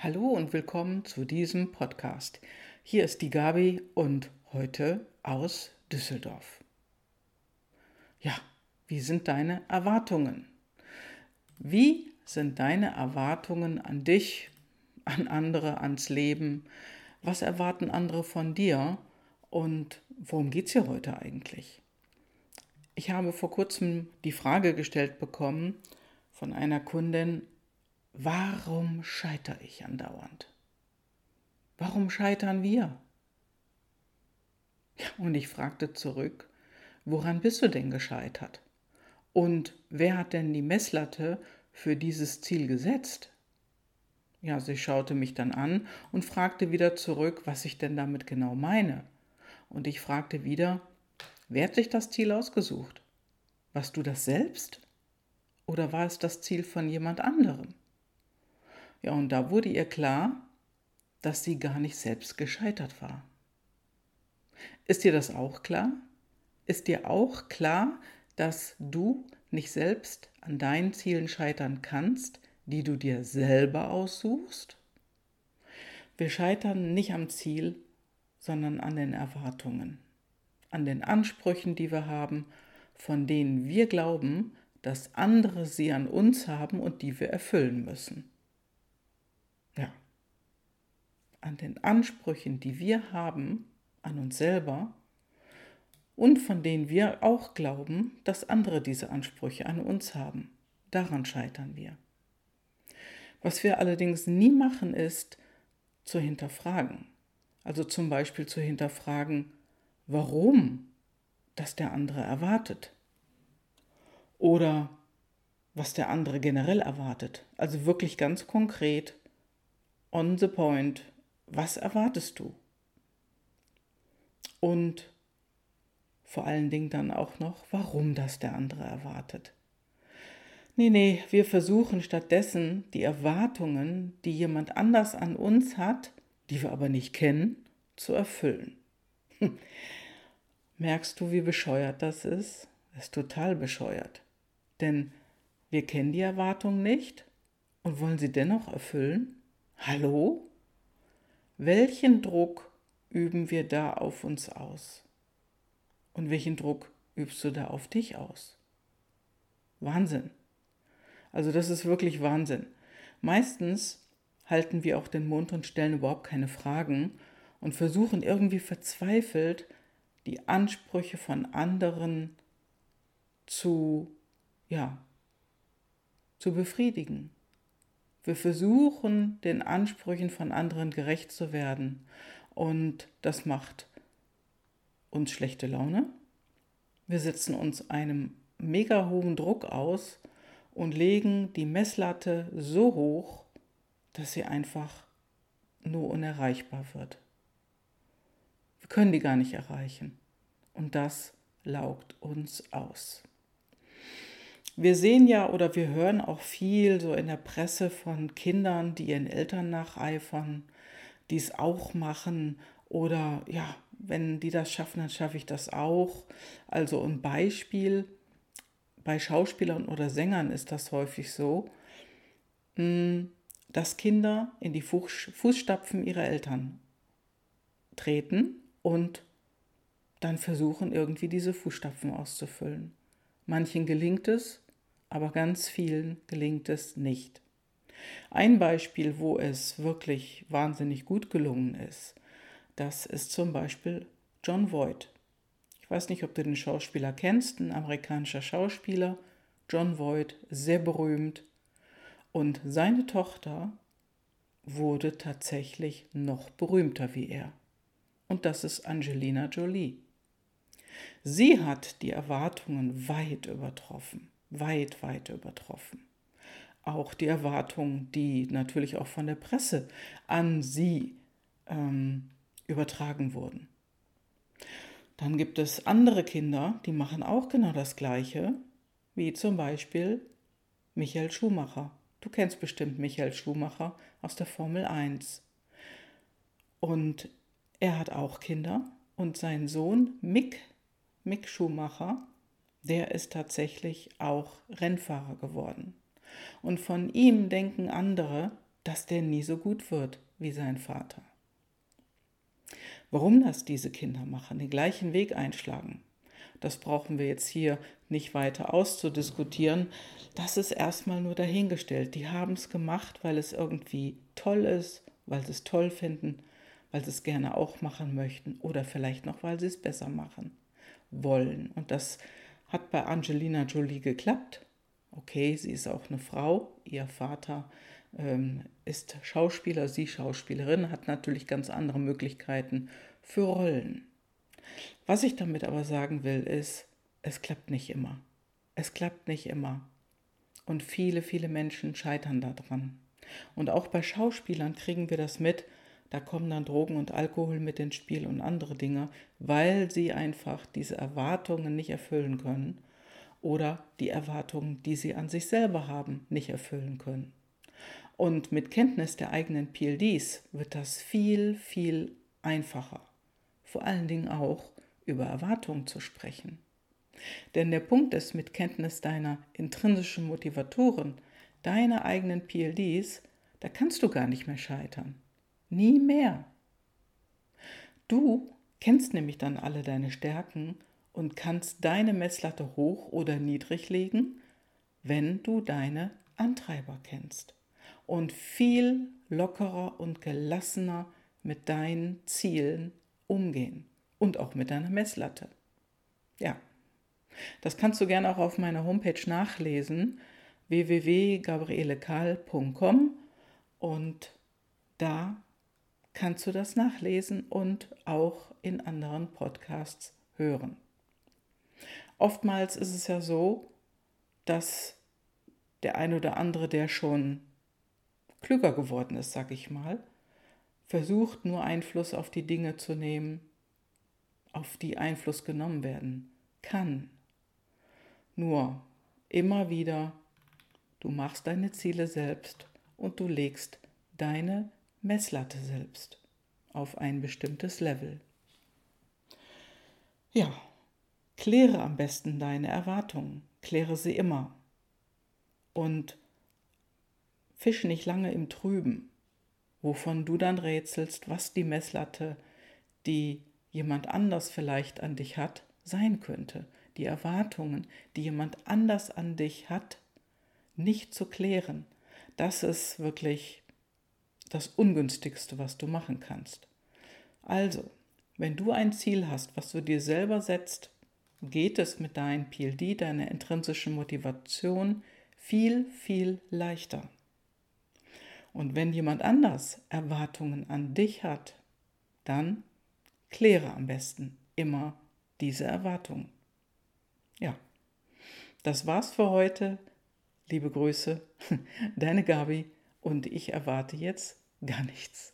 Hallo und willkommen zu diesem Podcast. Hier ist die Gabi und heute aus Düsseldorf. Ja, wie sind deine Erwartungen? Wie sind deine Erwartungen an dich, an andere, ans Leben? Was erwarten andere von dir? Und worum geht es hier heute eigentlich? Ich habe vor kurzem die Frage gestellt bekommen von einer Kundin, Warum scheitere ich andauernd? Warum scheitern wir? Und ich fragte zurück, woran bist du denn gescheitert? Und wer hat denn die Messlatte für dieses Ziel gesetzt? Ja, sie schaute mich dann an und fragte wieder zurück, was ich denn damit genau meine. Und ich fragte wieder, wer hat sich das Ziel ausgesucht? Warst du das selbst? Oder war es das Ziel von jemand anderem? Ja, und da wurde ihr klar, dass sie gar nicht selbst gescheitert war. Ist dir das auch klar? Ist dir auch klar, dass du nicht selbst an deinen Zielen scheitern kannst, die du dir selber aussuchst? Wir scheitern nicht am Ziel, sondern an den Erwartungen, an den Ansprüchen, die wir haben, von denen wir glauben, dass andere sie an uns haben und die wir erfüllen müssen ja, an den Ansprüchen, die wir haben an uns selber und von denen wir auch glauben, dass andere diese Ansprüche an uns haben. Daran scheitern wir. Was wir allerdings nie machen, ist zu hinterfragen. Also zum Beispiel zu hinterfragen, warum das der andere erwartet. Oder was der andere generell erwartet. Also wirklich ganz konkret, on the point, was erwartest du? Und vor allen Dingen dann auch noch, warum das der andere erwartet. Nee, nee, wir versuchen stattdessen die Erwartungen, die jemand anders an uns hat, die wir aber nicht kennen, zu erfüllen. Merkst du, wie bescheuert das ist? Das ist total bescheuert. Denn wir kennen die Erwartungen nicht und wollen sie dennoch erfüllen? Hallo? Welchen Druck üben wir da auf uns aus? Und welchen Druck übst du da auf dich aus? Wahnsinn. Also das ist wirklich Wahnsinn. Meistens halten wir auch den Mund und stellen überhaupt keine Fragen und versuchen irgendwie verzweifelt die Ansprüche von anderen zu ja zu befriedigen. Wir versuchen, den Ansprüchen von anderen gerecht zu werden. Und das macht uns schlechte Laune. Wir setzen uns einem mega hohen Druck aus und legen die Messlatte so hoch, dass sie einfach nur unerreichbar wird. Wir können die gar nicht erreichen. Und das laugt uns aus. Wir sehen ja oder wir hören auch viel so in der Presse von Kindern, die ihren Eltern nacheifern, die es auch machen oder ja, wenn die das schaffen, dann schaffe ich das auch. Also ein Beispiel, bei Schauspielern oder Sängern ist das häufig so, hm, dass Kinder in die Fußstapfen ihrer Eltern treten und dann versuchen irgendwie diese Fußstapfen auszufüllen. Manchen gelingt es, aber ganz vielen gelingt es nicht. Ein Beispiel, wo es wirklich wahnsinnig gut gelungen ist, das ist zum Beispiel John Voight. Ich weiß nicht, ob du den Schauspieler kennst, ein amerikanischer Schauspieler. John Voight, sehr berühmt. Und seine Tochter wurde tatsächlich noch berühmter wie er. Und das ist Angelina Jolie. Sie hat die Erwartungen weit übertroffen weit, weit übertroffen. Auch die Erwartungen, die natürlich auch von der Presse an sie ähm, übertragen wurden. Dann gibt es andere Kinder, die machen auch genau das Gleiche, wie zum Beispiel Michael Schumacher. Du kennst bestimmt Michael Schumacher aus der Formel 1. Und er hat auch Kinder und sein Sohn Mick, Mick Schumacher, der ist tatsächlich auch Rennfahrer geworden. Und von ihm denken andere, dass der nie so gut wird wie sein Vater. Warum das diese Kinder machen, den gleichen Weg einschlagen, das brauchen wir jetzt hier nicht weiter auszudiskutieren. Das ist erstmal nur dahingestellt. Die haben es gemacht, weil es irgendwie toll ist, weil sie es toll finden, weil sie es gerne auch machen möchten oder vielleicht noch, weil sie es besser machen wollen. Und das hat bei Angelina Jolie geklappt. Okay, sie ist auch eine Frau, ihr Vater ähm, ist Schauspieler, sie Schauspielerin, hat natürlich ganz andere Möglichkeiten für Rollen. Was ich damit aber sagen will, ist, es klappt nicht immer. Es klappt nicht immer. Und viele, viele Menschen scheitern daran. Und auch bei Schauspielern kriegen wir das mit, da kommen dann Drogen und Alkohol mit ins Spiel und andere Dinge, weil sie einfach diese Erwartungen nicht erfüllen können oder die Erwartungen, die sie an sich selber haben, nicht erfüllen können. Und mit Kenntnis der eigenen PLDs wird das viel, viel einfacher. Vor allen Dingen auch über Erwartungen zu sprechen. Denn der Punkt ist, mit Kenntnis deiner intrinsischen Motivatoren, deiner eigenen PLDs, da kannst du gar nicht mehr scheitern. Nie mehr. Du kennst nämlich dann alle deine Stärken und kannst deine Messlatte hoch oder niedrig legen, wenn du deine Antreiber kennst und viel lockerer und gelassener mit deinen Zielen umgehen und auch mit deiner Messlatte. Ja, das kannst du gerne auch auf meiner Homepage nachlesen, www.gabrielekahl.com und da kannst du das nachlesen und auch in anderen Podcasts hören. Oftmals ist es ja so, dass der ein oder andere, der schon klüger geworden ist, sag ich mal, versucht nur Einfluss auf die Dinge zu nehmen, auf die Einfluss genommen werden kann. Nur immer wieder, du machst deine Ziele selbst und du legst deine Messlatte selbst auf ein bestimmtes Level. Ja, kläre am besten deine Erwartungen, kläre sie immer und fische nicht lange im Trüben, wovon du dann rätselst, was die Messlatte, die jemand anders vielleicht an dich hat, sein könnte. Die Erwartungen, die jemand anders an dich hat, nicht zu klären. Das ist wirklich das Ungünstigste, was du machen kannst. Also, wenn du ein Ziel hast, was du dir selber setzt, geht es mit deinem PLD, deiner intrinsischen Motivation, viel, viel leichter. Und wenn jemand anders Erwartungen an dich hat, dann kläre am besten immer diese Erwartungen. Ja, das war's für heute. Liebe Grüße, deine Gabi und ich erwarte jetzt gar nichts.